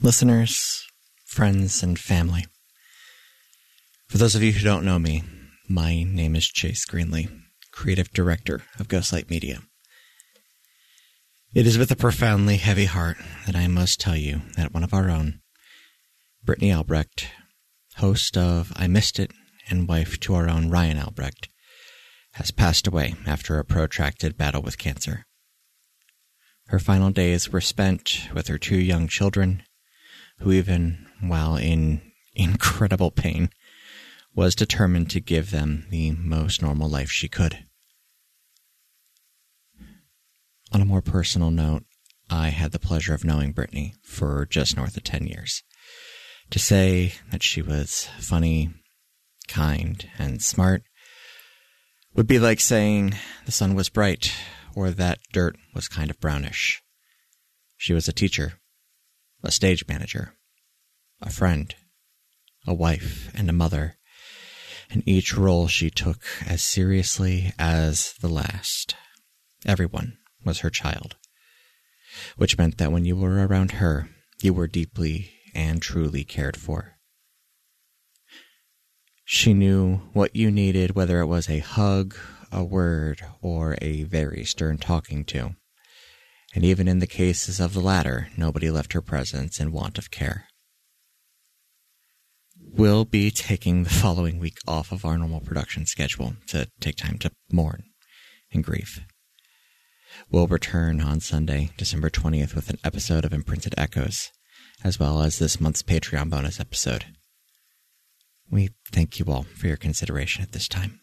listeners, friends, and family. For those of you who don't know me, my name is Chase Greenlee, creative director of Ghostlight Media. It is with a profoundly heavy heart that I must tell you that one of our own, Brittany Albrecht, host of I Missed It and wife to our own Ryan Albrecht, has passed away after a protracted battle with cancer. Her final days were spent with her two young children, who, even while in incredible pain, was determined to give them the most normal life she could. On a more personal note, I had the pleasure of knowing Brittany for just north of 10 years. To say that she was funny, kind, and smart would be like saying the sun was bright or that dirt was kind of brownish. She was a teacher, a stage manager, a friend, a wife, and a mother, and each role she took as seriously as the last. Everyone was her child, which meant that when you were around her, you were deeply and truly cared for. She knew what you needed, whether it was a hug, a word, or a very stern talking to. And even in the cases of the latter, nobody left her presence in want of care. We'll be taking the following week off of our normal production schedule to take time to mourn and grieve. We'll return on Sunday, December 20th, with an episode of Imprinted Echoes, as well as this month's Patreon bonus episode. We thank you all for your consideration at this time.